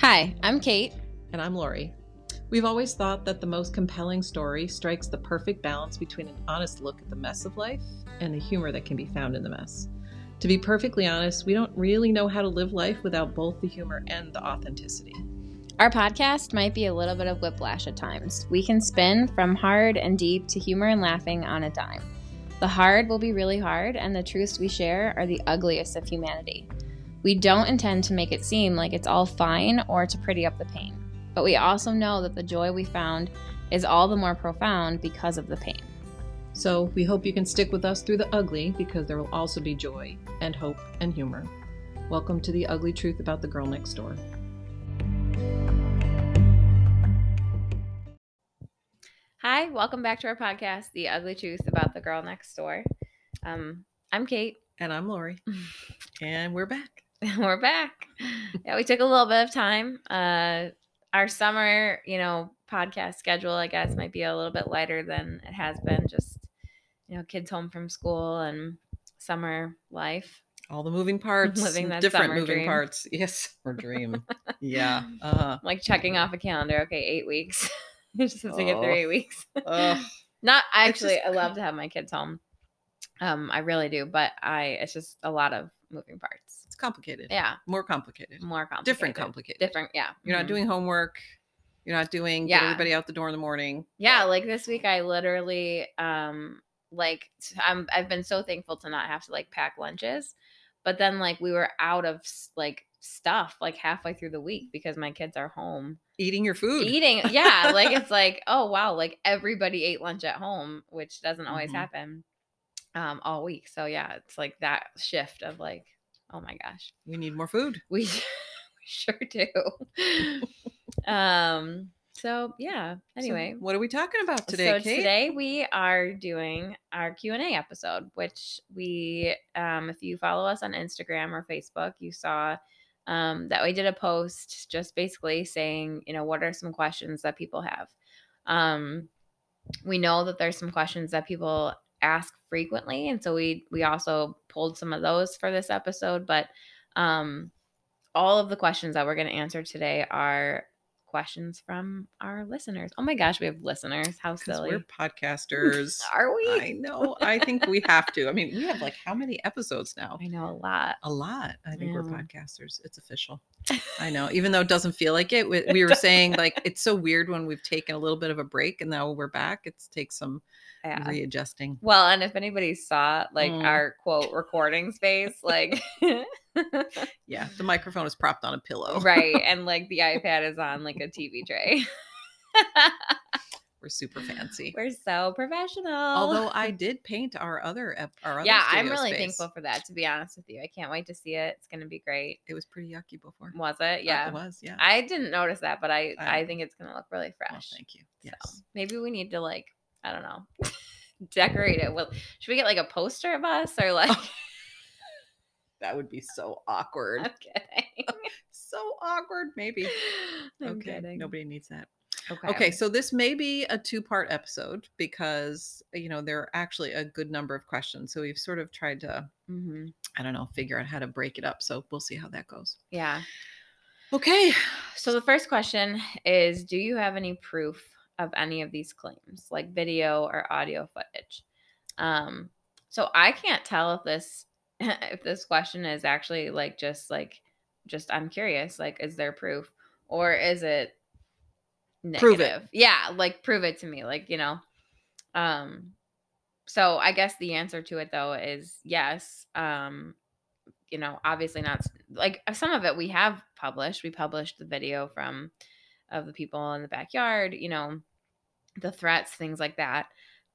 Hi, I'm Kate. And I'm Lori. We've always thought that the most compelling story strikes the perfect balance between an honest look at the mess of life and the humor that can be found in the mess. To be perfectly honest, we don't really know how to live life without both the humor and the authenticity. Our podcast might be a little bit of whiplash at times. We can spin from hard and deep to humor and laughing on a dime. The hard will be really hard, and the truths we share are the ugliest of humanity. We don't intend to make it seem like it's all fine or to pretty up the pain, but we also know that the joy we found is all the more profound because of the pain. So we hope you can stick with us through the ugly because there will also be joy and hope and humor. Welcome to the ugly truth about the girl next door. Hi, welcome back to our podcast, The Ugly Truth About the Girl Next Door. Um, I'm Kate. And I'm Lori. and we're back. we're back. Yeah, we took a little bit of time. Uh, our summer, you know, podcast schedule, I guess, might be a little bit lighter than it has been. Just, you know, kids home from school and summer life. All the moving parts, Living that different moving dream. parts. Yes, or dream. yeah. Uh, Like checking off a calendar. Okay, eight weeks. just have to get through eight weeks. Not actually. just- I love to have my kids home. Um, I really do, but I it's just a lot of moving parts. it's complicated. Yeah, More complicated. more complicated. Different complicated. Different. Yeah. You're not Mhm. doing homework. You're not doing Yeah. get everybody out the door in the morning. Yeah, like this week I literally um like I'm, I've been so thankful to not have to like pack lunches. But then like we were out of like stuff like halfway through the week because my kids are home Eating your food. eating. Yeah, like it's like, oh wow, like everybody ate lunch at home, which doesn't always Mhm. happen um all week. So yeah, it's like that shift of like, oh my gosh. We need more food. We, we sure do. um so yeah, So anyway, what are we talking about today, so Kate? today we are doing our Q&A episode, which we um, if you follow us on Instagram or Facebook, you saw um, that we did a post just basically saying, you know, what are some questions that people have. Um, we know that there's some questions that people ask frequently, and so we we also pulled some of those for this episode, but um, all of the questions that we're going to answer today are questions from our listeners. Oh my gosh, we have listeners. How silly. we're podcasters. Are we? I know. I think we have to. I mean, we have like how many episodes now? I know a lot. A lot. I think we're podcasters. It's official. I know. Even though it doesn't feel like it, we, we were saying like it's so weird when we've taken a little bit of a break and now we're back. It's takes some Yeah. readjusting. Well, and if anybody saw like Mm. our quote recording space, like Yeah, the microphone is propped on a pillow. right, and like the iPad is on like a TV tray. We're super fancy. We're so professional. Although I did paint our other our other yeah, I'm really space. thankful for that. To be honest with you, I can't wait to see it. It's gonna be great. It was pretty yucky before. Was it? Uh, Yeah, it was. Yeah. I didn't notice that, but I I- I think it's gonna look really Well, fresh. thank you. So Yes. maybe we need to like I don't know decorate it. Well, should we get like a poster of us or like? That would be so awkward. I'm kidding. so awkward. Maybe. I'm okay. kidding. Nobody needs that. Okay. Okay, so this may be a two-part episode because you know there are actually a good number of questions. So we've sort of tried to, hmm I don't know, figure out how to break it up. So we'll see how that goes. Yeah. Okay. So the first question is Do you have any proof of any of these claims, like video or audio footage? Um, so I can't tell if this if this question is actually like just like just I'm curious, like is there proof or is it Prove it. Yeah, like prove it to me, like you know. Um, so I guess the answer to it though is yes. Um, you know, obviously not like some of it we have published. We published the video from of the people in the backyard, you know, the threats, things like that.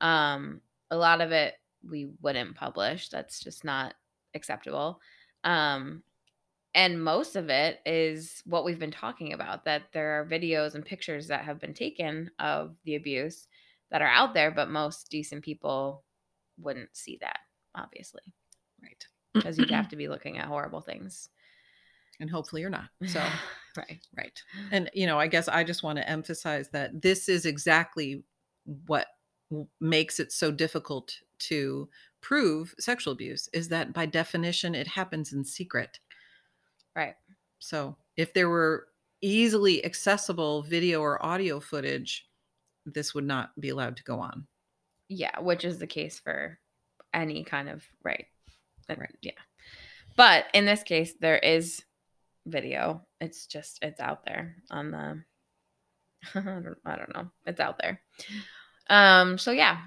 Um, a lot of it we wouldn't publish. That's just not acceptable. Um, and most of it is what we've been talking about that there are videos and pictures that have been taken of the abuse that are out there, but most decent people wouldn't see that, obviously, Right. because you'd have to be looking at horrible things. And hopefully you're not. So right. right. And you know, I guess I just want to emphasize that this is exactly what makes it so difficult to prove sexual abuse is that by definition it happens in secret. Right. So if there were easily accessible video or audio footage, this would not be allowed to go on. Yeah, which is the case for any kind of right. Right. Yeah. But in this case, there is video. It's just it's out there on the I don't, I don't know. It's out there. Um so yeah.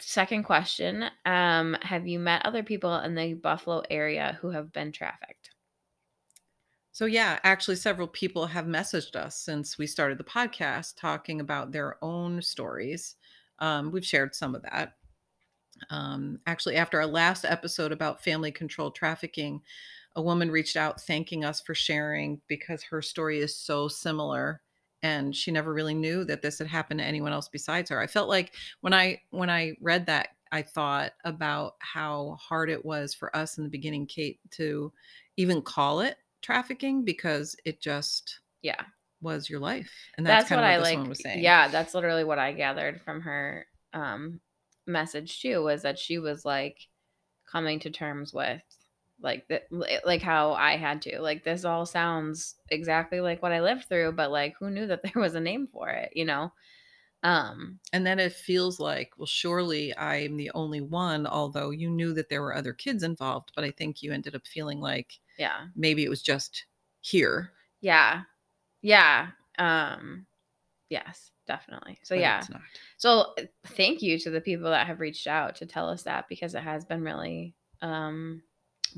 Second question, um have you met other people in the Buffalo area who have been trafficked? So, yeah, actually, several people have messaged us since we started the podcast talking about their own stories. Um, we've shared some of that. Um, actually, after our last episode about family controlled trafficking, a woman reached out thanking us for sharing because her story is so similar and she never really knew that this had happened to anyone else besides her. I felt like when I when I read that I thought about how hard it was for us in the beginning Kate to even call it trafficking because it just Yeah. was your life. And that's, That's, what what I this like. one was saying. Yeah, that's literally what I gathered from her um message too was that she was like coming to terms with like the, like how I had to. Like this all sounds exactly like what I lived through, but like who knew that there was a name for it, you know? Um And then it feels like, well, surely I'm the only one, although you knew that there were other kids involved, but I think you ended up feeling like yeah. maybe it was just here. Yeah. Yeah. Um yes, definitely. So but yeah. So thank you to the people that have reached out to tell us that because it has been really um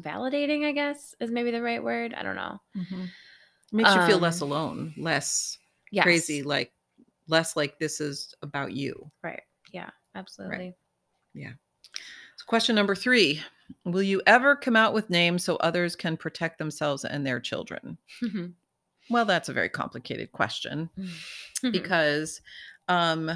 validating, I guess, is maybe the right word. I don't know. Mhm. It makes you feel less Um, alone, less Yes. crazy, like less like this is about you. Right. Yeah, absolutely. Yeah. So question number three Will you ever come out with names so others can protect themselves and their children? Well, that's a very complicated question because, um,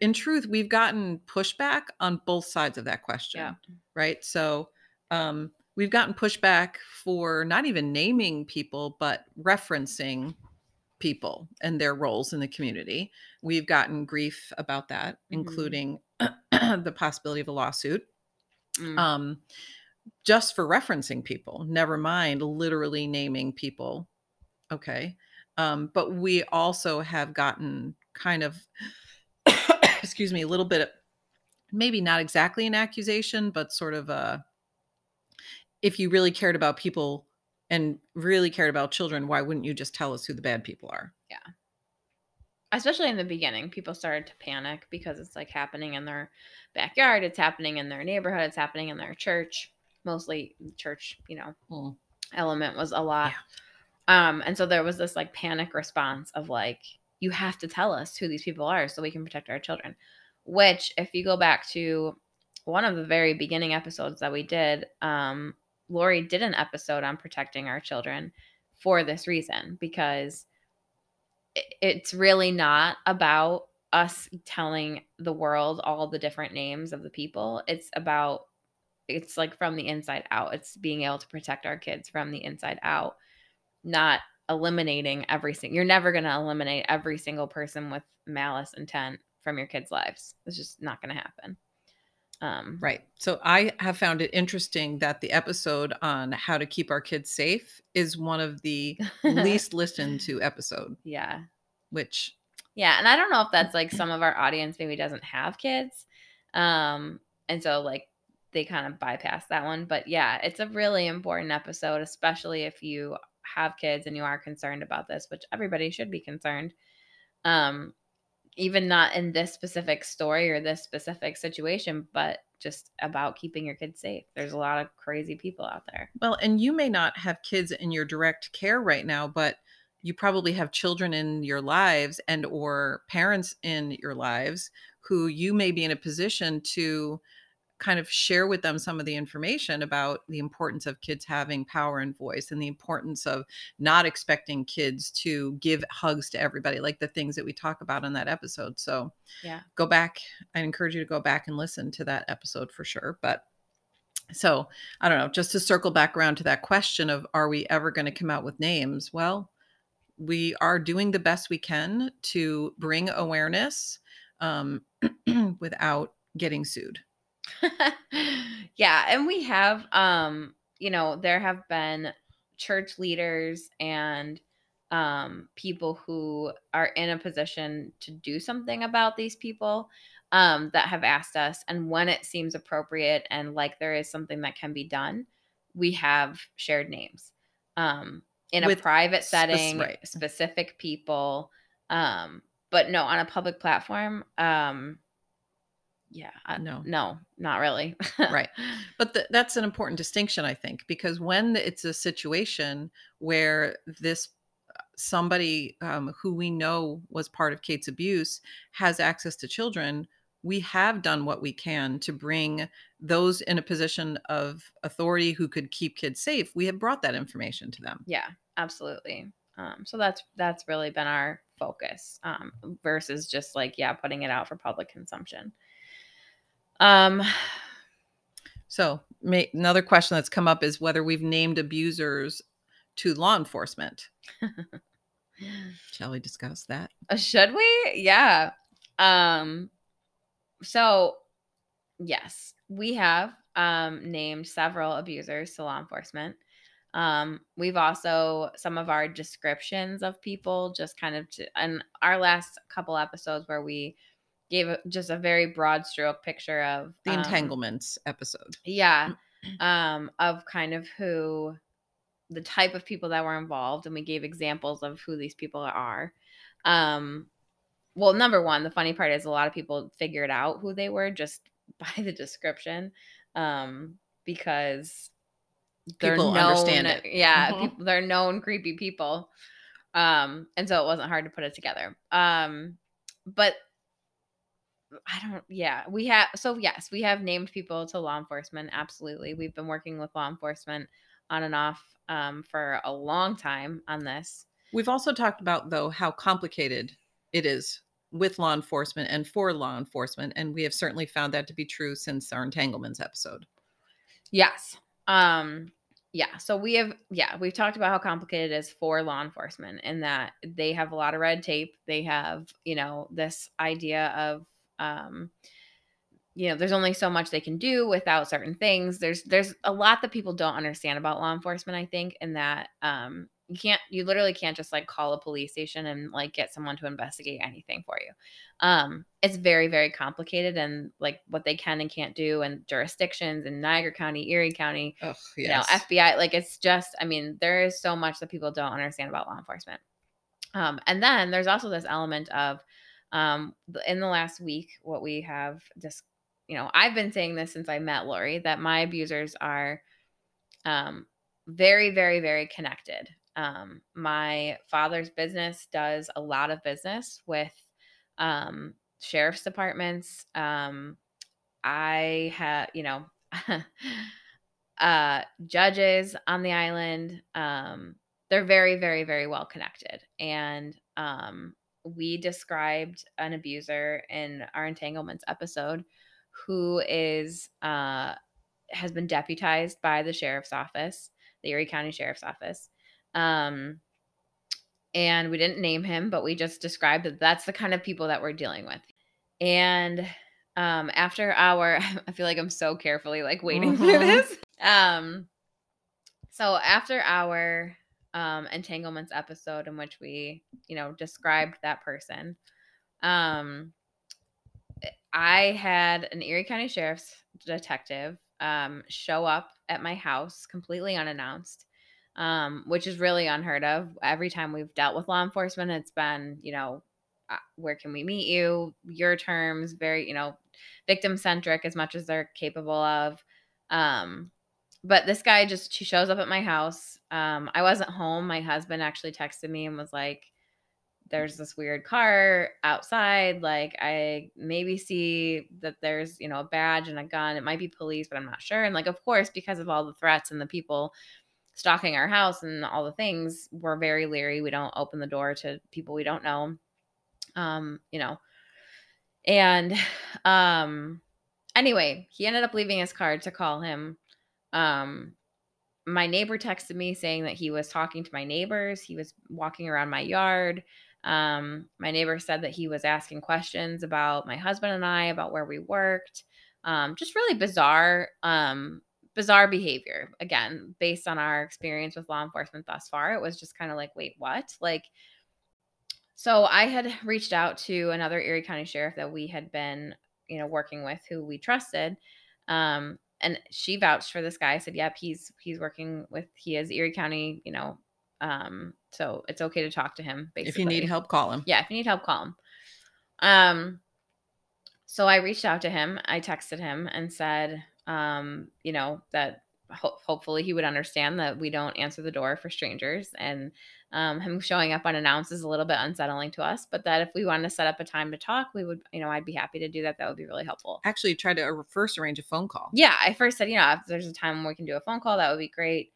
in truth, we've gotten pushback on both sides of that question. Yeah. Right. So, um, we've gotten pushback for not even naming people, but referencing people and their roles in the community. We've gotten grief about that, Mhm. including the possibility of a lawsuit Mm. um, just for referencing people, never mind literally naming people. Okay. Um, but we also have gotten kind of, excuse me, a little bit, maybe not exactly an accusation, but sort of a, if you really cared about people and really cared about children, why wouldn't you just tell us who the bad people are? Yeah. Especially in the beginning, people started to panic because it's like happening in their backyard, it's happening in their neighborhood, it's happening in their church. Mostly church, you know, Mm. element was a lot. Um, and so there was this like panic response of like, you have to tell us who these people are so we can protect our children. Which, if you go back to one of the very beginning episodes that we did, um, Lori did an episode on protecting our children for this reason because it's really not about us telling the world all the different names of the people. It's about it's like from the inside out. It's being able to protect our kids from the inside out, not eliminating every single. You're never going to eliminate every single person with malice intent from your kids' lives. It's just not going to happen. Um, Right. So I have found it interesting that the episode on how to keep our kids safe is one of the least listened to episode, yeah. which Yeah, and I don't know if that's like some of our audience maybe doesn't have kids. Um and so like they kind of bypass that one, but yeah, it's a really important episode especially if you have kids and you are concerned about this, which everybody should be concerned. Um even not in this specific story or this specific situation, but just about keeping your kids safe. There's a lot of crazy people out there. Well, and you may not have kids in your direct care right now, but you probably have children in your lives and or parents in your lives who you may be in a position to kind of share with them some of the information about the importance of kids having power and voice and the importance of not expecting kids to give hugs to everybody like the things that we talk about in that episode. So, Yeah. go back. I encourage you to go back and listen to that episode for sure, but so I don't know, just to circle back around to that question of are we ever going to come out with names? Well, we are doing the best we can to bring awareness um, without getting sued. yeah, and we have um, you know, there have been church leaders and um, people who are in a position to do something about these people um, that have asked us. And when it seems appropriate and like there is something that can be done, we have shared names um, in a With private setting, right. specific people. Um, but no, on a public platform, um, yeah, I- No. no, not really. Right. But th- that's an important distinction, I think, because when it's a situation where this uh, somebody um, who we know was part of Kate's abuse has access to children, we have done what we can to bring those in a position of authority who could keep kids safe. We have brought that information to them. Yeah, absolutely. Um, so that's that's really been our focus um, versus just like yeah, putting it out for public consumption. Um, So, may, another question that's come up is whether we've named abusers to law enforcement. Shall we discuss that? uh, should we? Yeah. Um, so yes, we have um named several abusers to law enforcement. Um, we've also some of our descriptions of people just kind of to, and our last couple episodes where we gave just a very broad stroke picture of The um, entanglements episode. yeah um of kind of who the type of people that were involved and we gave examples of who these people are um well number one the funny part is a lot of people figured out who they were just by the description um because they're People known understand it. yeah Mhm. people they're known creepy people um and so it wasn't hard to put it together um but I don't, yeah, we have, so yes, we have named people to law enforcement. Absolutely. We've been working with law enforcement on and off um, for a long time on this. We've also talked about, though, how complicated it is with law enforcement and for law enforcement. And we have certainly found that to be true since our entanglements episode. Yes. Um, yeah. So we have, yeah, we've talked about how complicated it is for law enforcement and that they have a lot of red tape. They have, you know, this idea of, um, you know, there's only so much they can do without certain things. There's there's a lot that people don't understand about law enforcement, I think, and that um you can't you literally can't just like call a police station and like get someone to investigate anything for you. Um it's very very complicated and like what they can and can't do and jurisdictions in Niagara County, Erie County, Oh, you know, FBI. Like it's just, I mean, there is so much that people don't understand about law enforcement. Um, and then there's also this element of, um, in the last week, what we have just, you know, I've been saying this since I met Lori that my abusers are, um, very, very, very connected. Um, my father's business does a lot of business with, um, sheriff's departments. Um, I have, you know, uh judges on the island um they're very very very well connected and um we described an abuser in our entanglements episode who is uh has been deputized by the sheriff's office the erie county sheriff's office um and we didn't name him but we just described that that's the kind of people that we're dealing with and um after our i feel like i'm so carefully like waiting through Mhm. this um so after our um entanglements episode in which we you know described that person. Um i had an erie county sheriff's detective um show up at my house completely unannounced um which is really unheard of. Every time we've dealt with law enforcement it's been you know uh, where can we meet you? Your terms very you know victim centric as much as they're capable of. Um but this guy just she shows up at my house um i wasn't home my husband actually texted me and was like there's this weird car outside like i maybe see that there's you know a badge and a gun it might be police but i'm not sure. And like of course because of all the threats and the people stalking our house and all the things we're very leery we don't open the door to people we don't know um you know. And um anyway he ended up leaving his card to call him um my neighbor texted me saying that he was talking to my neighbors he was walking around my yard um my neighbor said that he was asking questions about my husband and i about where we worked um just really bizarre um bizarre behavior. Again, based on our experience with law enforcement thus far, it was just kind of like, wait, what? Like, so I had reached out to another Erie County sheriff that we had been, you know, working with who we trusted. Um, and she vouched for this guy. I said, yep, he's he's working with he is Erie County, you know, um, so it's okay to talk to him. Basically, If you need help, call him. yeah, if you need help, call him. Um, so I reached out to him. I texted him and said, um, you know, that ho- hopefully he would understand that we don't answer the door for strangers, and um, him showing up unannounced is a little bit unsettling to us. But that if we wanted to set up a time to talk, we would, you know, I'd be happy to do that. That would be really helpful. Actually, try to first arrange a phone call. Yeah, I first said, you know, if there's a time when we can do a phone call, that would be great.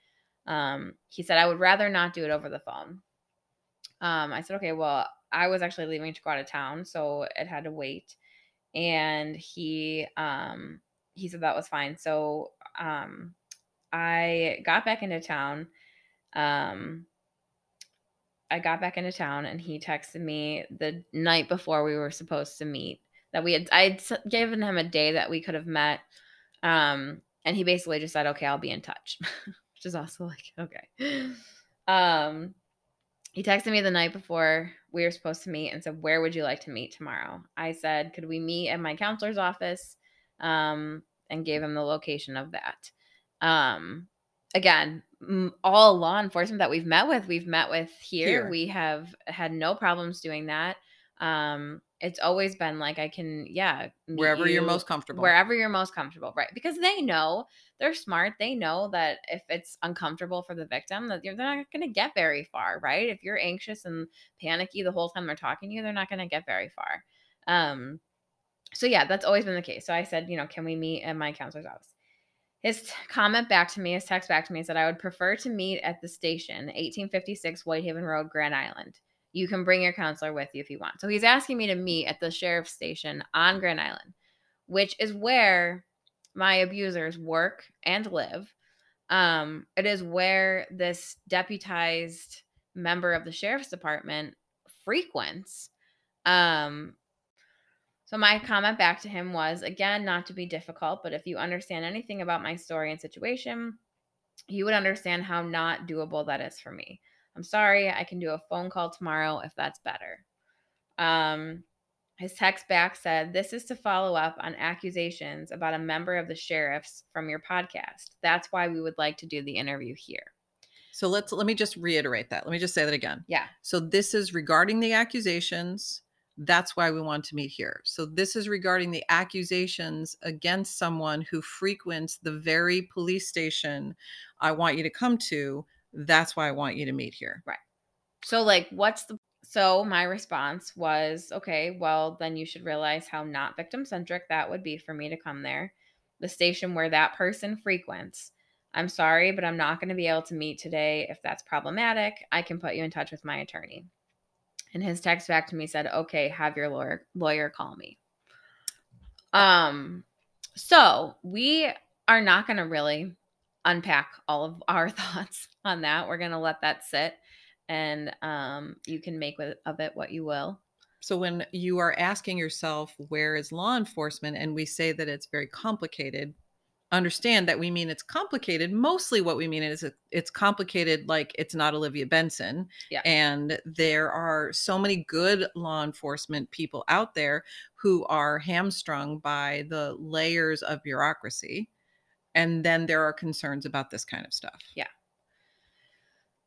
Um, he said, I would rather not do it over the phone. Um, I said, okay, well, I was actually leaving to go out of town, so it had to wait. And he um he said that was fine. So um I got back into town. Um I got back into town and he texted me the night before we were supposed to meet that we had I'd given him a day that we could have met. Um and he basically just said, "Okay, I'll be in touch." Which is also like, okay. Um he texted me the night before we were supposed to meet and said, Where would you like to meet tomorrow? I said, Could we meet at my counselor's office? Um, and gave him the location of that. Um, again, all law enforcement that we've met with, we've met with here. Here. We have had no problems doing that. Um, it's always been like, I can, yeah, Wherever you're most comfortable. Wherever you're most comfortable, right? Because they know they're smart. They know that if it's uncomfortable for the victim, that you're, they're not going to get very far, right? If you're anxious and panicky the whole time they're talking to you, they're not going to get very far. Um, so yeah, that's always been the case. So I said, you know, can we meet at my counselor's office? His comment back to me, his text back to me said, I would prefer to meet at the station, 1856 Whitehaven Road, Grand Island. You can bring your counselor with you if you want. So he's asking me to meet at the sheriff's station on Grand Island, which is where my abusers work and live. Um, it is where this deputized member of the sheriff's department frequents. Um, so my comment back to him was again, not to be difficult, but if you understand anything about my story and situation, you would understand how not doable that is for me. I'm sorry, I can do a phone call tomorrow if that's better. Um, his text back said, This is to follow up on accusations about a member of the sheriff's from your podcast. That's why we would like to do the interview here. So let's let me just reiterate that. Let me just say that again. Yeah. So this is regarding the accusations. That's why we want to meet here. So this is regarding the accusations against someone who frequents the very police station I want you to come to. That's why I want you to meet here. Right. So, like, what's the. So, my response was, okay, well, then you should realize how not victim centric that would be for me to come there. The station where that person frequents. I'm sorry, but I'm not going to be able to meet today. If that's problematic, I can put you in touch with my attorney. And his text back to me said, okay, have your lawyer lawyer call me. Um, so we are not going to really unpack all of our thoughts on that. We're going to let that sit and um, you can make with, of it what you will. So when you are asking yourself, where is law enforcement? And we say that it's very complicated, understand that we mean it's complicated. Mostly what we mean is it's complicated like it's not Olivia Benson. Yeah. And there are so many good law enforcement people out there who are hamstrung by the layers of bureaucracy. And then there are concerns about this kind of stuff. Yeah.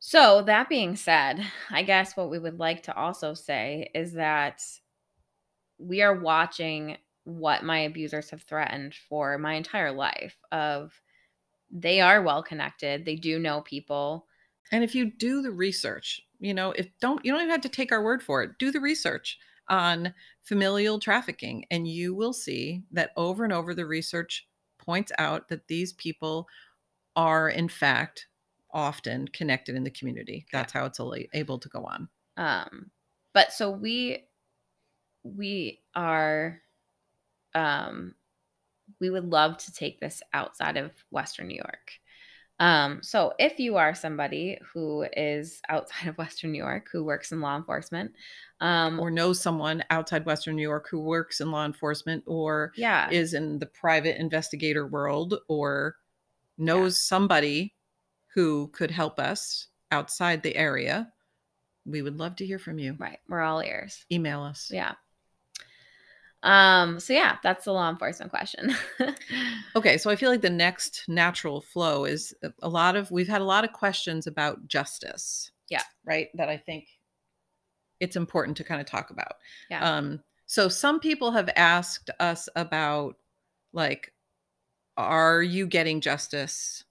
So, that being said, I guess what we would like to also say is that we are watching what my abusers have threatened for my entire life of they are well connected, they do know people. And if you do the research, you know, if don't you don't even have to take our word for it. Do the research on familial trafficking and you will see that over and over the research points out that these people are in fact often connected in the community. That's how it's able to go on. Um but so we we are um we would love to take this outside of western new york um so if you are somebody who is outside of western new york who works in law enforcement um Or knows someone outside Western New York who works in law enforcement or yeah is in the private investigator world or knows somebody who could help us outside the area, we would love to hear from you. Right. We're all ears. Email us. Yeah. Um, so yeah, that's the law enforcement question. Okay, so I feel like the next natural flow is a- lot of we've had a lot of questions about justice. Yeah. Right? That I think it's important to kind of talk about. Yeah. Um so some people have asked us about like are you getting justice?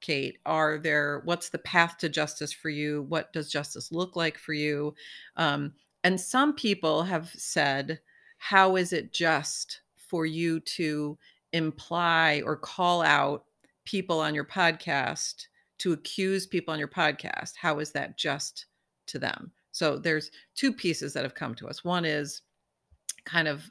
Kate, are there what's the path to justice for you? What does justice look like for you? Um and some people have said how is it just for you to imply or call out people on your podcast to accuse people on your podcast? How is that just to them? So there's two pieces that have come to us. One is kind of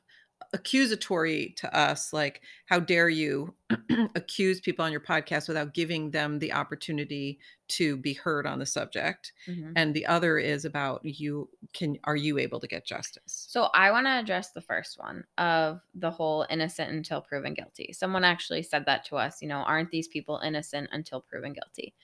accusatory to us like how dare you accuse people on your podcast without giving them the opportunity to be heard on the subject Mhm. and the other is about you can are you able to get justice So I want to address the first one of the whole innocent until proven guilty. Someone actually said that to us, you know, aren't these people innocent until proven guilty?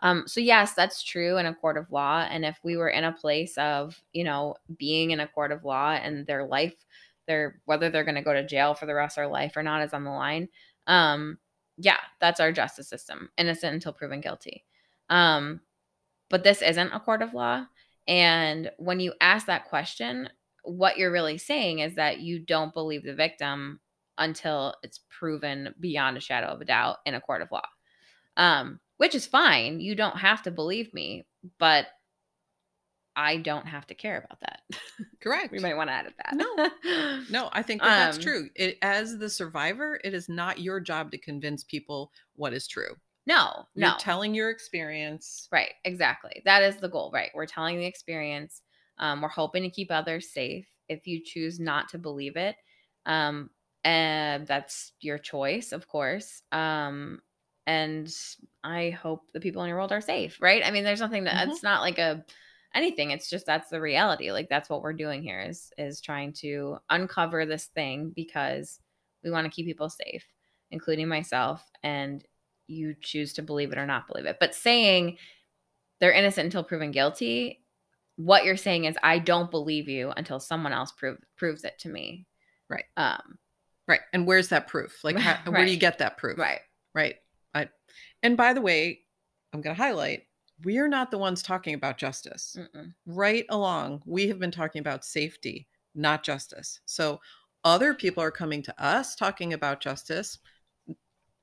Um, so yes, that's true in a court of law. And if we were in a place of, you know, being in a court of law and their life, their whether they're going to go to jail for the rest of their life or not is on the line. Um, yeah, that's our justice system, innocent until proven guilty. Um, but this isn't a court of law. And when you ask that question, what you're really saying is that you don't believe the victim until it's proven beyond a shadow of a doubt in a court of law. Um, which is fine. You don't have to believe me, but I don't have to care about that. correct we might want to edit that. No. No, I think that that's Um, true. It, as the survivor, it is not your job to convince people what is true. No, You're no. telling your experience. Right, exactly. That is the goal, right? We're telling the experience. Um, we're hoping to keep others safe. If you choose not to believe it, um, and that's your choice, of course. Um, and I hope the people in your world are safe, right? I mean, there's nothing that Mhm. it's not like a anything. It's just that's the reality. Like that's what we're doing here is is trying to uncover this thing because we want to keep people safe, including myself. And you choose to believe it or not believe it. But saying they're innocent until proven guilty, what you're saying is I don't believe you until someone else prove, proves it to me. Right. Um, Right. And where's that proof? Like, how, where do you get that proof? right. Right. I, and by the way, I'm going to highlight we are not the ones talking about justice. Mm-mm. Right along, we have been talking about safety, not justice. So other people are coming to us talking about justice.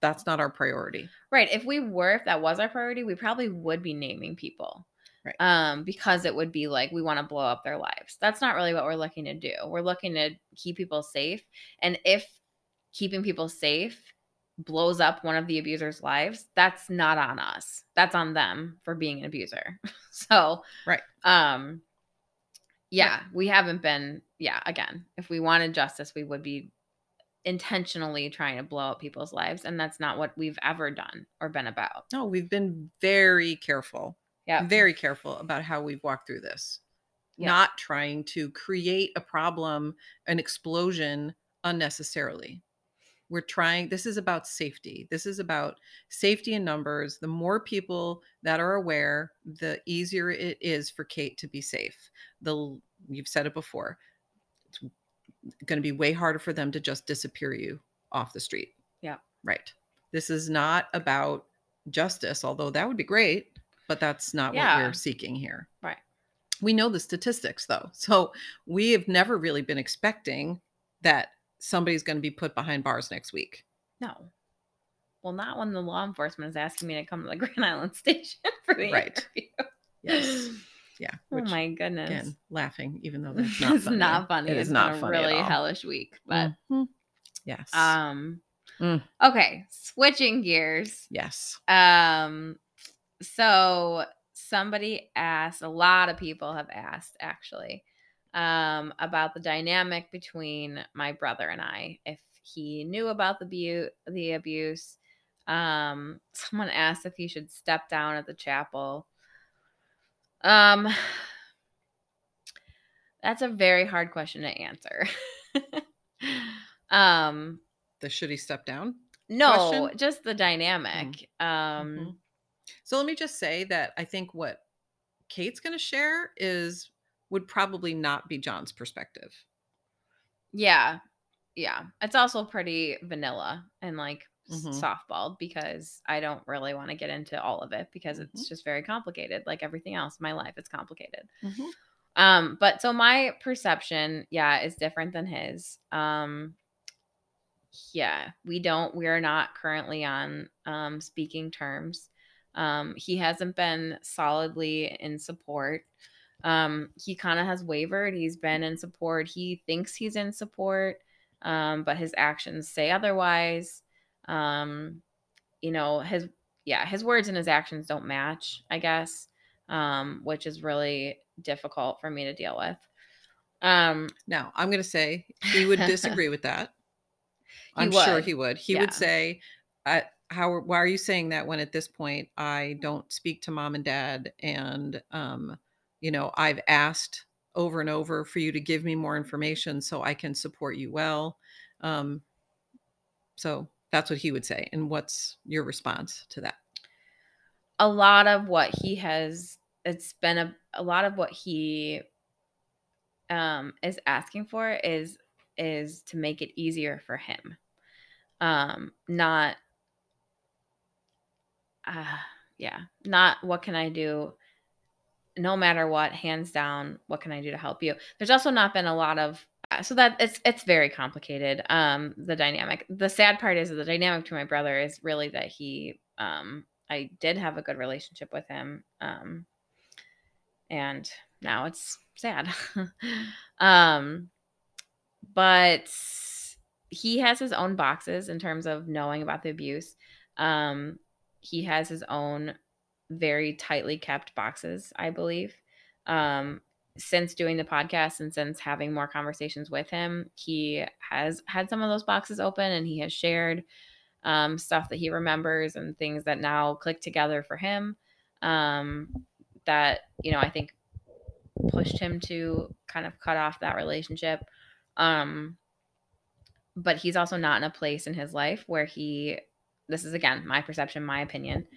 That's not our priority. Right. If we were, if that was our priority, we probably would be naming people. Right. Um, because it would be like we want to blow up their lives. That's not really what we're looking to do. We're looking to keep people safe. And if keeping people safe blows up one of the abuser's lives, that's not on us. That's on them for being an abuser. so Right. um yeah, we haven't been yeah, again, if we wanted justice, we would be intentionally trying to blow up people's lives and that's not what we've ever done or been about. No, we've been very careful, Yeah. very careful about how we've walked through this. Yeah. Not trying to create a problem, an explosion unnecessarily. We're trying, this is about safety. This is about safety in numbers. The more people that are aware, the easier it is for Kate to be safe. The you've said it before. It's going to be way harder for them to just disappear you off the street. Yeah. Right. This is not about justice, although that would be great, but that's not what we're seeking here. Right. We know the statistics though. So we have never really been expecting that somebody's going to be put behind bars next week. No. Well, not when the law enforcement is asking me to come to the Grand Island station for the Right. interview. Yes. Yeah. Oh my goodness. again, laughing, even though that's not it's funny. not funny. It is It's not funny really all. hellish week. But Mhm. yes. um Mm. okay, switching gears. yes. Um so somebody asked, a lot of people have asked actually, um, about the dynamic between my brother and I. If he knew about the bu- the abuse. Um, someone asked if he should step down at the chapel. Um that's a very hard question to answer. um The should he step down? no, question? just the dynamic. Um, Mhm. So let me just say that I think what Kate's going to share is would probably not be John's perspective. yeah, yeah. It's also pretty vanilla and like Mhm. softball because I don't really want to get into all of it because it's just very complicated. Like everything else in my life, it's complicated. Um, but so my perception, yeah, is different than his. Um, yeah, we don't, we are not currently on um speaking terms. Um, he hasn't been solidly in support. Um, he kind of has wavered. He's been in support. He thinks he's in support, um, but his actions say otherwise. Um, you know, his yeah, his words and his actions don't match, I guess. Um, which is really difficult for me to deal with. Um, Now, I'm going to say he would disagree with that. I'm sure he would. He Yeah. would say, I, "How? Why are you saying that when at this point I don't speak to mom and dad, and um, you know, I've asked over and over for you to give me more information so I can support you well." Um, so that's what he would say. And what's your response to that? a lot of what he has it's been a, a lot of what he um is asking for is is to make it easier for him um not uh yeah not what can i do no matter what hands down what can i do to help you? There's also not been a lot of uh, so that it's it's very complicated um the dynamic. The sad part is the dynamic to my brother is really that he um i did have a good relationship with him um and now it's sad. Um but he has his own boxes in terms of knowing about the abuse. Um he has his own very tightly kept boxes i believe. Um since doing the podcast and since having more conversations with him he has had some of those boxes open and he has shared um, stuff that he remembers and things that now click together for him um, that you know i think pushed him to kind of cut off that relationship. Um, but he's also not in a place in his life where he this is again my perception my opinion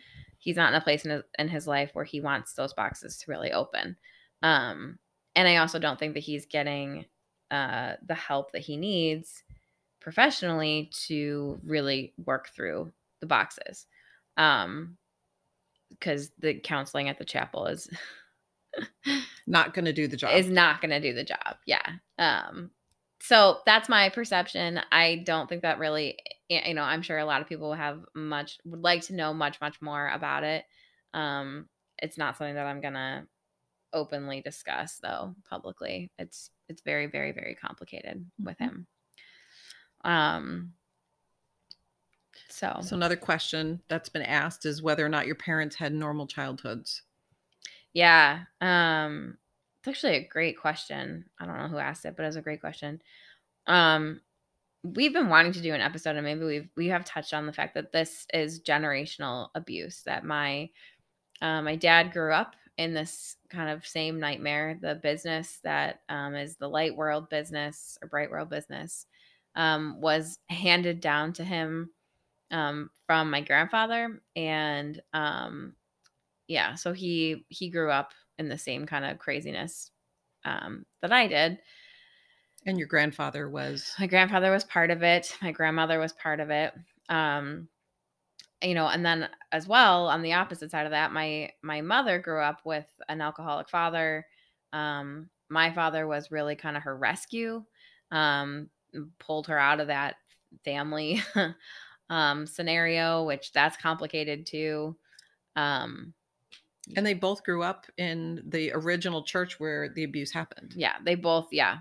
he's not in a place in his, in his life where he wants those boxes to really open um, and i also don't think that he's getting uh, the help that he needs professionally to really work through the boxes um because the counseling at the chapel is Not going to do the job. is not going to do the job. Yeah. Um so that's my perception. I don't think that really you know, I'm sure a lot of people have much would like to know much much more about it. Um it's not something that I'm going to openly discuss though publicly. It's it's very very very complicated with Mhm. him. Um so, so another question that's been asked is whether or not your parents had normal childhoods. Yeah. Um it's actually a great question. I don't know who asked it, but it's a great question. Um we've been wanting to do an episode and maybe we've we have touched on the fact that this is generational abuse that my uh, my dad grew up in this kind of same nightmare. The business that um, is the light world business or bright world business um, was handed down to him um, from my grandfather and um, yeah so he he grew up in the same kind of craziness um, that i did And your grandfather was? My grandfather was part of it. My grandmother was part of it. Um you know and then as well on the opposite side of that my my mother grew up with an alcoholic father. Um my father was really kind of her rescue um pulled her out of that family um scenario which that's complicated too. Um and they both grew up in the original church where the abuse happened. yeah they both yeah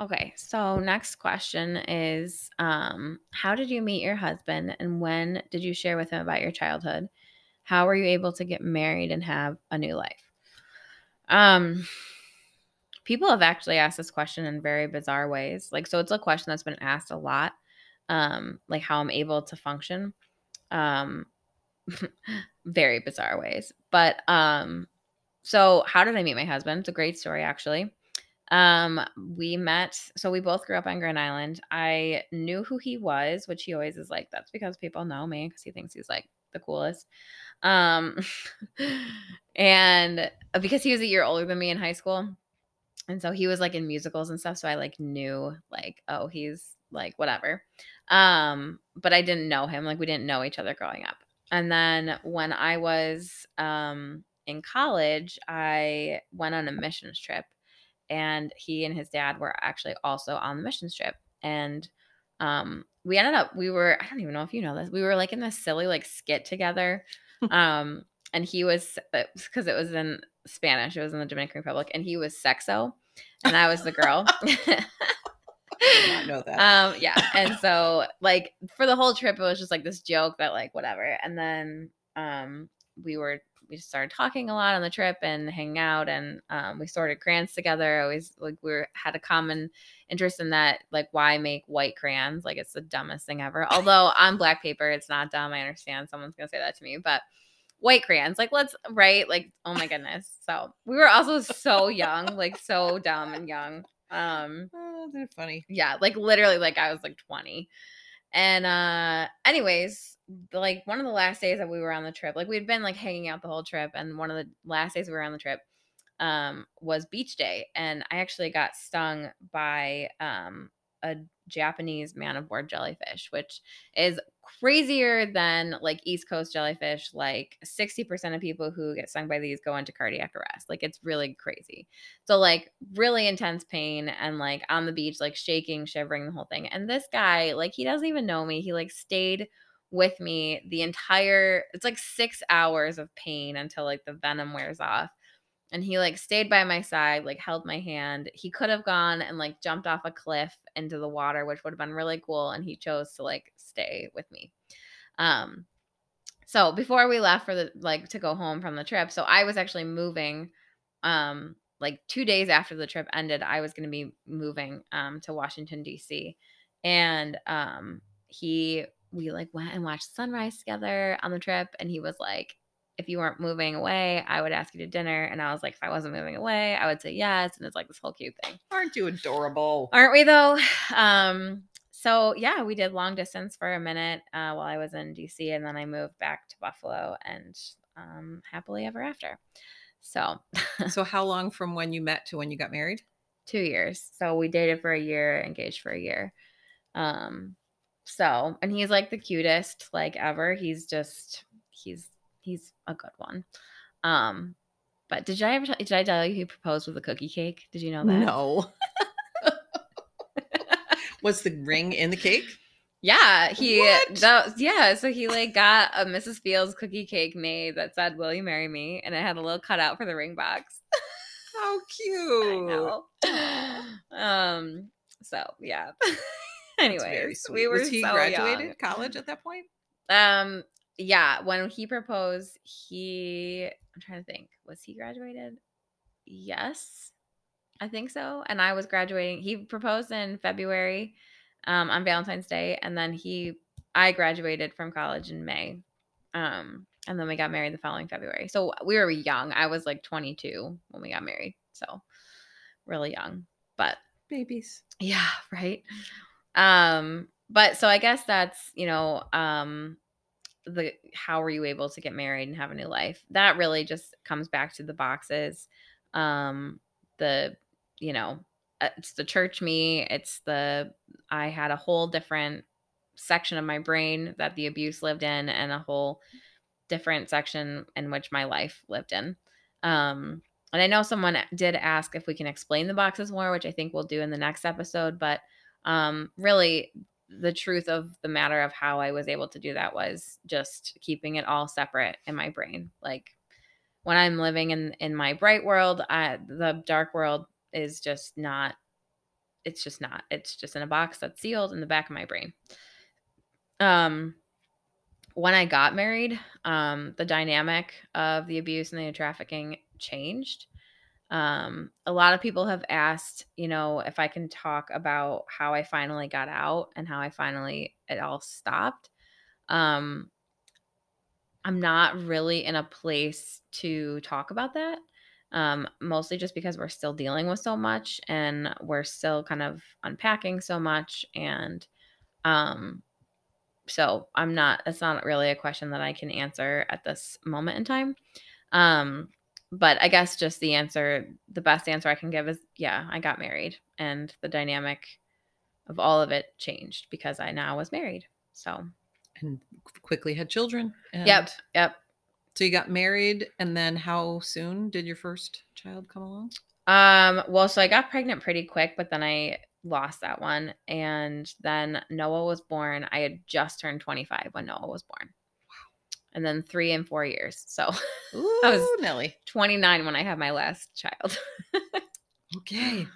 okay so next question is um how did you meet your husband and when did you share with him about your childhood? How were you able to get married and have a new life? Um people have actually asked this question in very bizarre ways like so it's a question that's been asked a lot um like how i'm able to function um very bizarre ways but um so how did i meet my husband? It's a great story actually Um, we met, so we both grew up on Grand Island. I knew who he was, which he always is like, that's because people know me because he thinks he's like the coolest. Um, and because he was a year older than me in high school. And so he was like in musicals and stuff. So I like knew like, oh, he's like whatever. Um, but I didn't know him. Like we didn't know each other growing up. And then when I was um in college, I went on a missions trip and he and his dad were actually also on the mission trip. And um we ended up we were I don't even know if you know this. We were like in this silly like skit together. um and he was because uh, it was in Spanish, it was in the Dominican Republic and he was sexo and I was the girl. not know that. Um, yeah. And so like for the whole trip, it was just like this joke that like whatever. And then um we were we just started talking a lot on the trip and hanging out and um, we sorted crayons together. Always like we were, had a common interest in that like why make white crayons? Like it's the dumbest thing ever. Although on black paper it's not dumb i understand someone's gonna say that to me but white crayons like let's right? Like oh my goodness. So we were also so young like so dumb and young. Um oh, they're funny. yeah like literally like i was like 20 and uh anyways, like one of the last days that we were on the trip, like we'd been like hanging out the whole trip and one of the last days we were on the trip um was beach day and I actually got stung by um a Japanese man of war jellyfish, which is crazier than like East Coast jellyfish. Like 60% of people who get stung by these go into cardiac arrest. Like it's really crazy. So, like, really intense pain and like on the beach, like shaking, shivering, the whole thing. And this guy, like, he doesn't even know me. He like stayed with me the entire, it's like six hours of pain until like the venom wears off and he like stayed by my side, like held my hand. He could have gone and like jumped off a cliff into the water, which would have been really cool, and he chose to like stay with me. Um so before we left for the like to go home from the trip, so I was actually moving um like 2 days after the trip ended, I was going to be moving um to Washington DC. And um he we like went and watched sunrise together on the trip and he was like if you weren't moving away, I would ask you to dinner. And I was like, if I wasn't moving away, I would say yes. And it's like this whole cute thing. Aren't you adorable? Aren't we though? Um, so yeah, we did long distance for a minute uh, while I was in DC, and then I moved back to Buffalo, and um, happily ever after. So, so how long from when you met to when you got married? Two years. So we dated for a year, engaged for a year. Um, so and he's like the cutest like ever. He's just he's he's a good one. Um, but did I ever did I tell you he proposed with a cookie cake? Did you know that? No. Was the ring in the cake? Yeah, he that, yeah, so he like got a Mrs. Fields cookie cake made that said "Will you marry me?" and it had a little cutout for the ring box. How cute! Um. So yeah. anyway, we were was he so graduated young. college at that point? Um, yeah, when he proposed, he I'm trying to think, was he graduated? Yes. I think so. And I was graduating. He proposed in February um, on Valentine's Day and then he I graduated from college in May. Um, and then we got married the following February. So we were young. I was like 22 when we got married. So really young. But babies. Yeah, right. Um but so I guess that's, you know, um the how were you able to get married and have a new life? That really just comes back to the boxes. Um the you know uh, it's the church me it's the i had a whole different section of my brain that the abuse lived in and a whole different section in which my life lived in. Um and i know someone did ask if we can explain the boxes more which i think we'll do in the next episode but um really the truth of the matter of how I was able to do that was just keeping it all separate in my brain. Like when I'm living in in my bright world, I, the dark world is just not it's just not. It's just in a box that's sealed in the back of my brain. Um when I got married, um the dynamic of the abuse and the trafficking changed um a lot of people have asked you know if i can talk about how i finally got out and how i finally it all stopped um i'm not really in a place to talk about that Um, mostly just because we're still dealing with so much and we're still kind of unpacking so much. And um, so I'm not, that's not really a question that I can answer at this moment in time. Um, but I guess just the answer, the best answer I can give is yeah, I got married and the dynamic of all of it changed because I now was married. So, and quickly had children. And yep, yep. So you got married, and then how soon did your first child come along? Um, well, so I got pregnant pretty quick, but then I lost that one. And then Noah was born. I had just turned 25 when Noah was born. And then three and four years. So Ooh, I was Nelly. 29 when I had my last child. okay.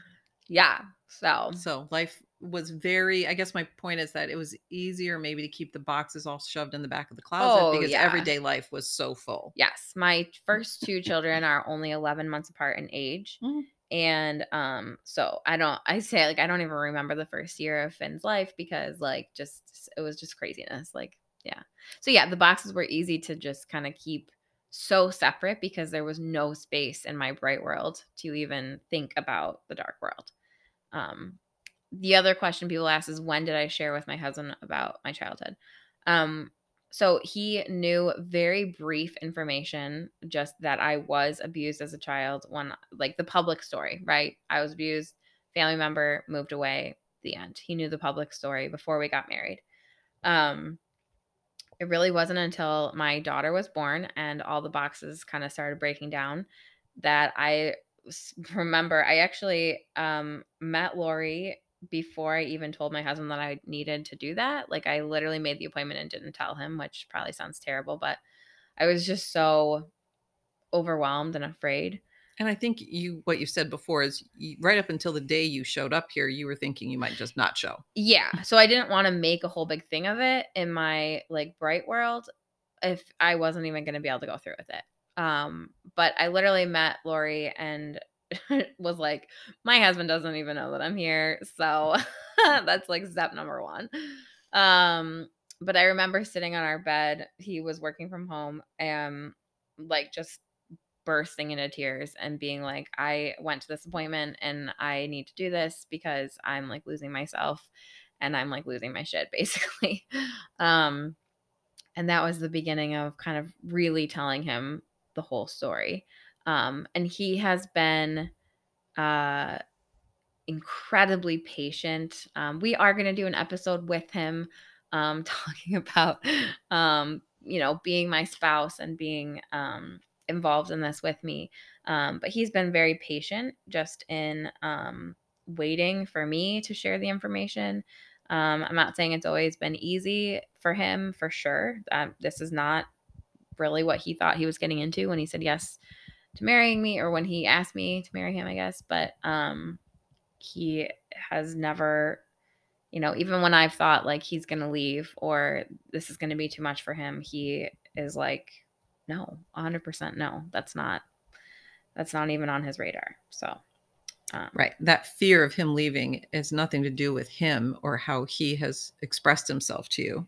Yeah. So so life was very i guess my point is that it was easier maybe to keep the boxes all shoved in the back of the closet oh, because yeah. everyday life was so full yes my first two children are only 11 months apart in age mm-hmm. and um so i don't i say like i don't even remember the first year of finn's life because like just it was just craziness like yeah so yeah the boxes were easy to just kind of keep so separate because there was no space in my bright world to even think about the dark world um the other question people ask is when did I share with my husband about my childhood? Um, so he knew very brief information, just that I was abused as a child when, like, the public story, right? I was abused, family member moved away, the end. He knew the public story before we got married. Um, it really wasn't until my daughter was born and all the boxes kind of started breaking down that I remember I actually um, met Lori before I even told my husband that I needed to do that. Like I literally made the appointment and didn't tell him, which probably sounds terrible, but I was just so overwhelmed and afraid. And I think you, what you said before is you, right up until the day you showed up here, you were thinking you might just not show. Yeah. So I didn't want to make a whole big thing of it in my like bright world if I wasn't even going to be able to go through with it. Um, but I literally met Lori and was like, my husband doesn't even know that I'm here. So that's like step number one. Um, but I remember sitting on our bed. He was working from home and like just bursting into tears and being like, I went to this appointment and I need to do this because I'm like losing myself and I'm like losing my shit basically. um, and that was the beginning of kind of really telling him the whole story. Um, and he has been uh, incredibly patient. Um, we are going to do an episode with him um, talking about, um, you know, being my spouse and being um, involved in this with me. Um, but he's been very patient just in um, waiting for me to share the information. Um, I'm not saying it's always been easy for him, for sure. Um, this is not really what he thought he was getting into when he said yes to marrying me or when he asked me to marry him, I guess. But um he has never you know, even when I've thought like he's going to leave or this is going to be too much for him, he is like no, 100% no. That's not that's not even on his radar. So um, right. That fear of him leaving has nothing to do with him or how he has expressed himself to you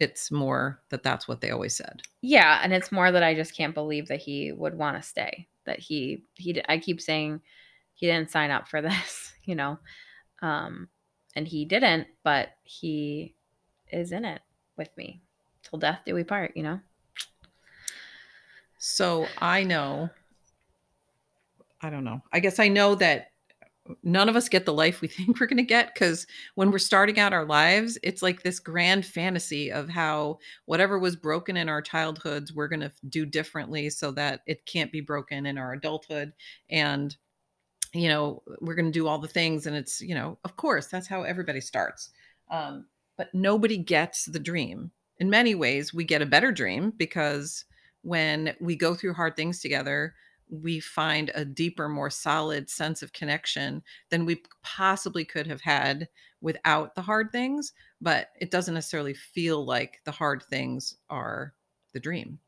it's more that that's what they always said. Yeah, and it's more that I just can't believe that he would want to stay. That he he I keep saying he didn't sign up for this, you know. Um and he didn't, but he is in it with me. Till death do we part, you know. So I know I don't know. I guess I know that none of us get the life we think we're going to get because when we're starting out our lives it's like this grand fantasy of how whatever was broken in our childhoods we're going to do differently so that it can't be broken in our adulthood. And you know we're going to do all the things and it's you know of course that's how everybody starts. Um, but nobody gets the dream. In many ways we get a better dream because when we go through hard things together we find a deeper, more solid sense of connection than we possibly could have had without the hard things. But it doesn't necessarily feel like the hard things are the dream.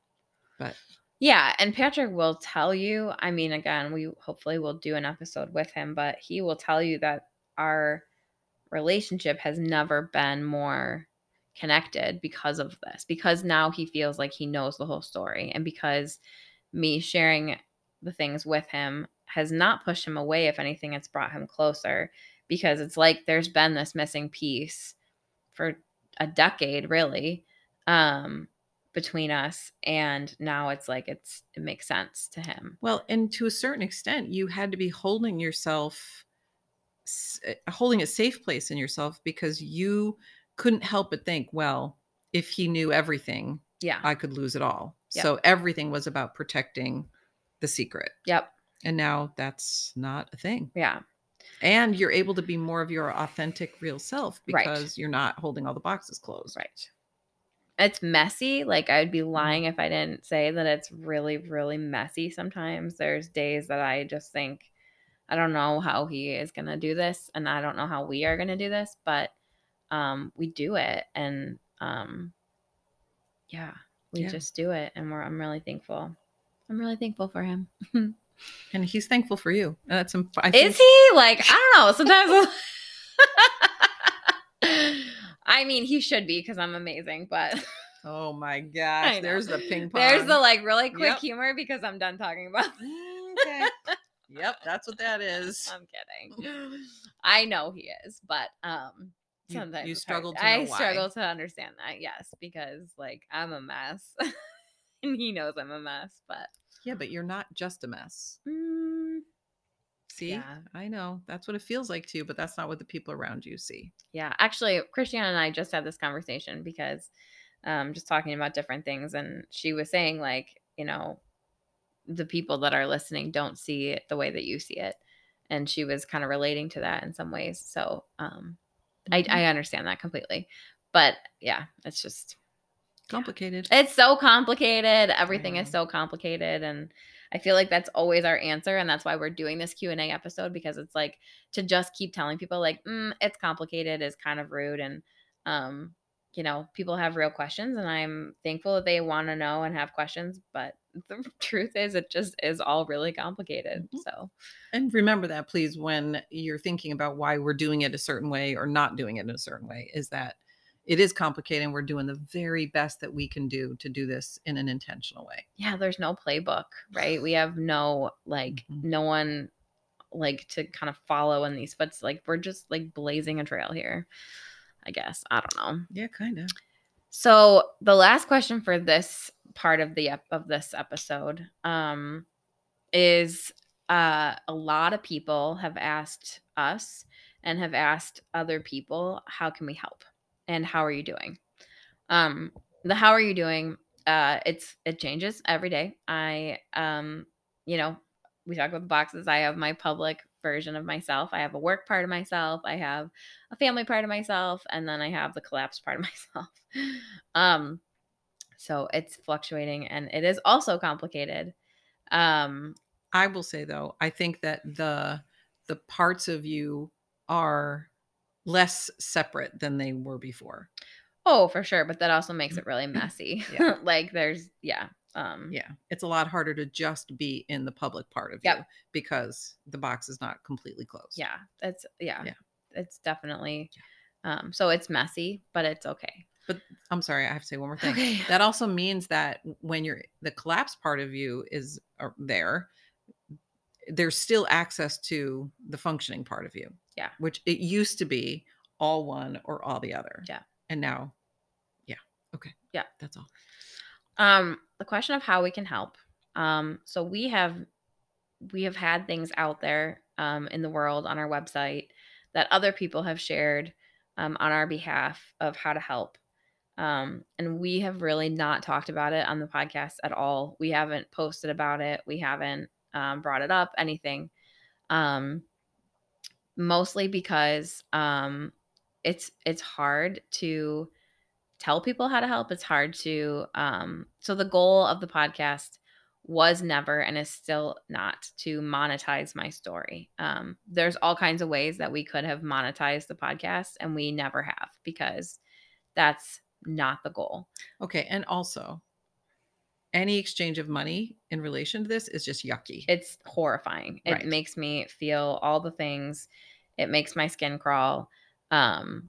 But yeah, and Patrick will tell you, I mean, again, we hopefully will do an episode with him, but he will tell you that our relationship has never been more connected because of this, because now he feels like he knows the whole story, and because me sharing the things with him has not pushed him away. If anything, it's brought him closer because it's like there's been this missing piece for a decade, really, um, between us. And now it's like it's it makes sense to him. Well, and to a certain extent, you had to be holding yourself, uh, holding a safe place in yourself because you couldn't help but think, well, if he knew everything, Yeah. I could lose it all. Yep. So everything was about protecting the secret. yep. And now that's not a thing. Yeah. And you're able to be more of your authentic, real self Right. because you're not holding all the boxes closed. Right. It's messy. Like I'd be Mm-hmm. lying if I didn't say that it's really, really messy sometimes. There's days that I just think, I don't know how he is gonna do this, and I don't know how we are gonna do this, but um we do it and um yeah, we Yeah. just do it and we're I'm really thankful. I'm really thankful for him. And he's thankful for you. That's imp- I think- Is he? Like, I don't know. Sometimes I mean, he should be because I'm amazing, but Oh my I gosh. There's the ping pong. There's the like really quick Yep. humor because I'm done talking about. okay. Yep, that's what that is. I'm kidding. I know he is, but um, You- sometimes you hard. struggle to I why. struggle to understand that. Yes, because like I'm a mess, and he knows I'm a mess. But Yeah, but you're not just a mess. mm, See? Yeah. I know. That's what it feels like to you, but that's not what the people around you see. yeah, actually, Christiana and I just had this conversation because um, just talking about different things, and she was saying like, you know, the people that are listening don't see it the way that you see it, and she was kind of relating to that in some ways. So, um, I, Mhm. I understand that completely, but yeah, it's just Complicated. it's so complicated. Everything is so complicated, and I feel like that's always our answer, and that's why we're doing this Q and A episode because it's like to just keep telling people like mm, it's complicated is kind of rude, and um, you know, people have real questions, and I'm thankful that they want to know and have questions, but the truth is, it just is all really complicated. Mhm. So And remember that, please, when you're thinking about why we're doing it a certain way or not doing it in a certain way, is that it is complicated and we're doing the very best that we can do to do this in an intentional way. yeah, there's no playbook, right? We have no like Mhm. no one like to kind of follow in these footsteps. Like we're just like blazing a trail here. I guess I don't know. Yeah, kind of. So the last question for this part of the ep- of this episode um, is uh, a lot of people have asked us and have asked other people, how can we help and how are you doing? Um, the how are you doing? Uh, it's it changes every day. I um, you know, we talk about the boxes. I have my public version of myself. I have a work part of myself. I have a family part of myself, and then I have the collapse part of myself. um, so it's fluctuating, and it is also complicated. Um, I will say though, I think that the the parts of you are less separate than they were before. oh, for sure, but that also makes it really messy. Yeah. like there's yeah. Um, Yeah, it's a lot harder to just be in the public part of Yep. you because the box is not completely closed. yeah, it's yeah, Yeah. it's definitely. Um, so it's messy, but it's okay. But I'm sorry, I have to say one more thing. Okay. That also means that when you're the collapse part of you is uh, there, there's still access to the functioning part of you. Yeah. Which it used to be all one or all the other. Yeah. And now, yeah. Okay. Yeah. That's all. um the question of how we can help. Um so we have we have had things out there um in the world on our website that other people have shared um, on our behalf of how to help. Um and we have really not talked about it on the podcast at all. We haven't posted about it. We haven't um, brought it up anything. Um mostly because um it's it's hard to tell people how to help it's hard to um so the goal of the podcast was never and is still not to monetize my story um there's all kinds of ways that we could have monetized the podcast and we never have because that's not the goal Okay. And also, any exchange of money in relation to this is just yucky. it's horrifying it Right. makes me feel all the things it makes my skin crawl um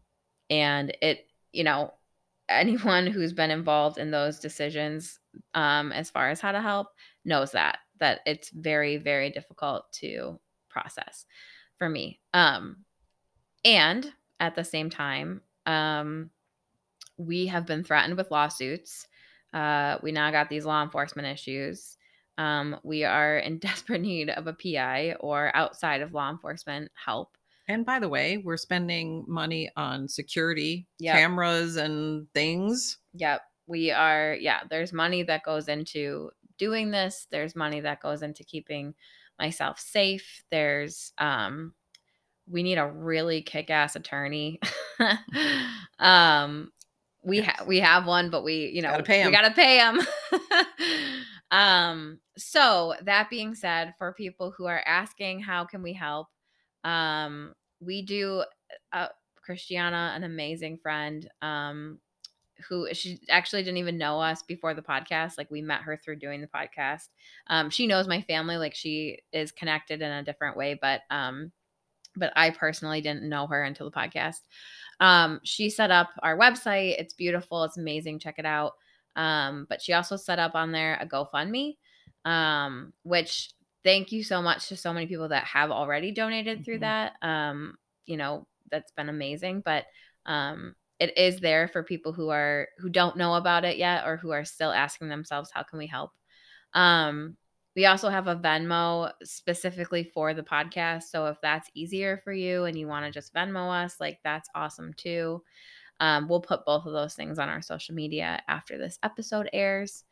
and it you know anyone who's been involved in those decisions um as far as how to help knows that that it's very very difficult to process for me. Um and at the same time, um we have been threatened with lawsuits. Uh, we now got these law enforcement issues. Um, we are in desperate need of a PI or outside of law enforcement help. And by the way, we're spending money on security Yep. cameras and things. Yep. We are, yeah, there's money that goes into doing this. There's money that goes into keeping myself safe. There's, um, we need a really kick-ass attorney. um, we Yes. have we have one, but we, you know, Gotta pay we 'em. gotta pay him. um, so that being said, for people who are asking how can we help, um, we do uh, Christiana, an amazing friend, um, who she actually didn't even know us before the podcast. Like we met her through doing the podcast. Um, she knows my family, like she is connected in a different way, but um, but I personally didn't know her until the podcast. Um, she set up our website. It's beautiful. It's amazing. Check it out. Um, but she also set up on there a GoFundMe, um, which thank you so much to so many people that have already donated through Mhm. that. Um, you know, that's been amazing. But um, it is there for people who are who don't know about it yet or who are still asking themselves, how can we help? Um, we also have a Venmo specifically for the podcast. So if that's easier for you and you want to just Venmo us, like that's awesome too. Um, we'll put both of those things on our social media after this episode airs.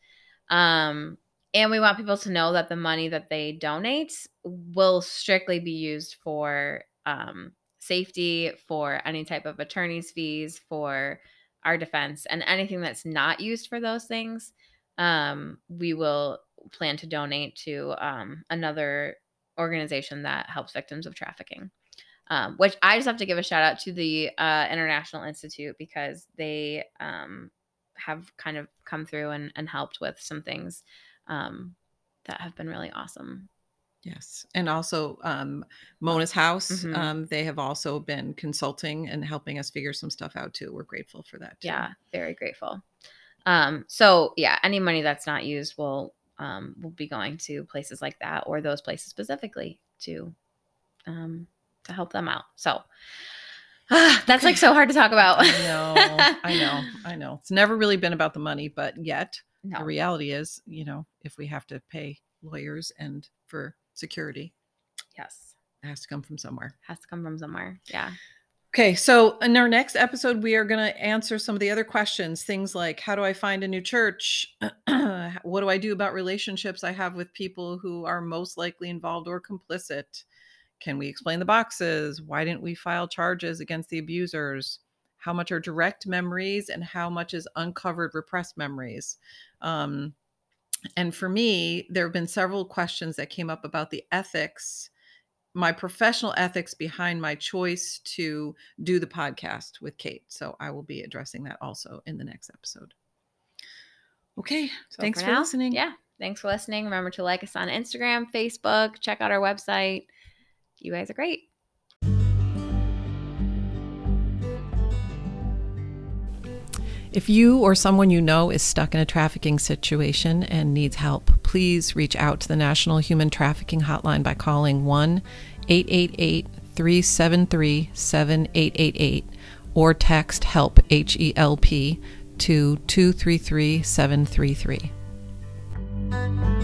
Um, and we want people to know that the money that they donate will strictly be used for um, safety, for any type of attorney's fees, for our defense, and anything that's not used for those things, um, we will plan to donate to um, another organization that helps victims of trafficking. Um, which I just have to give a shout out to the uh, International Institute because they um, have kind of come through and, and helped with some things um, that have been really awesome. Yes. And also um, Mona's House. Mhm. Um, they have also been consulting and helping us figure some stuff out too. We're grateful for that. Too. Yeah, very grateful. Um, so yeah, any money that's not used will um, will be going to places like that or those places specifically to um, to help them out. So that's like so hard to talk about. I know. I know. I know. It's never really been about the money, but yet the reality is, you know, if we have to pay lawyers and for security, Yes. it has to come from somewhere. Has to come from somewhere. Yeah. Okay, so in our next episode, we are going to answer some of the other questions. Things like how do I find a new church? what do I do about relationships I have with people who are most likely involved or complicit? Can we explain the boxes? Why didn't we file charges against the abusers? How much are direct memories and how much is uncovered repressed memories? Um, and for me, there have been several questions that came up about the ethics my professional ethics behind my choice to do the podcast with Kate. So I will be addressing that also in the next episode. Okay. So thanks for, now, listening. Yeah. Thanks for listening. Remember to like us on Instagram, Facebook, check out our website. You guys are great. If you or someone you know is stuck in a trafficking situation and needs help, please reach out to the National Human Trafficking Hotline by calling 1 888 373 7888 or text HELP, H E L P, to 233 733.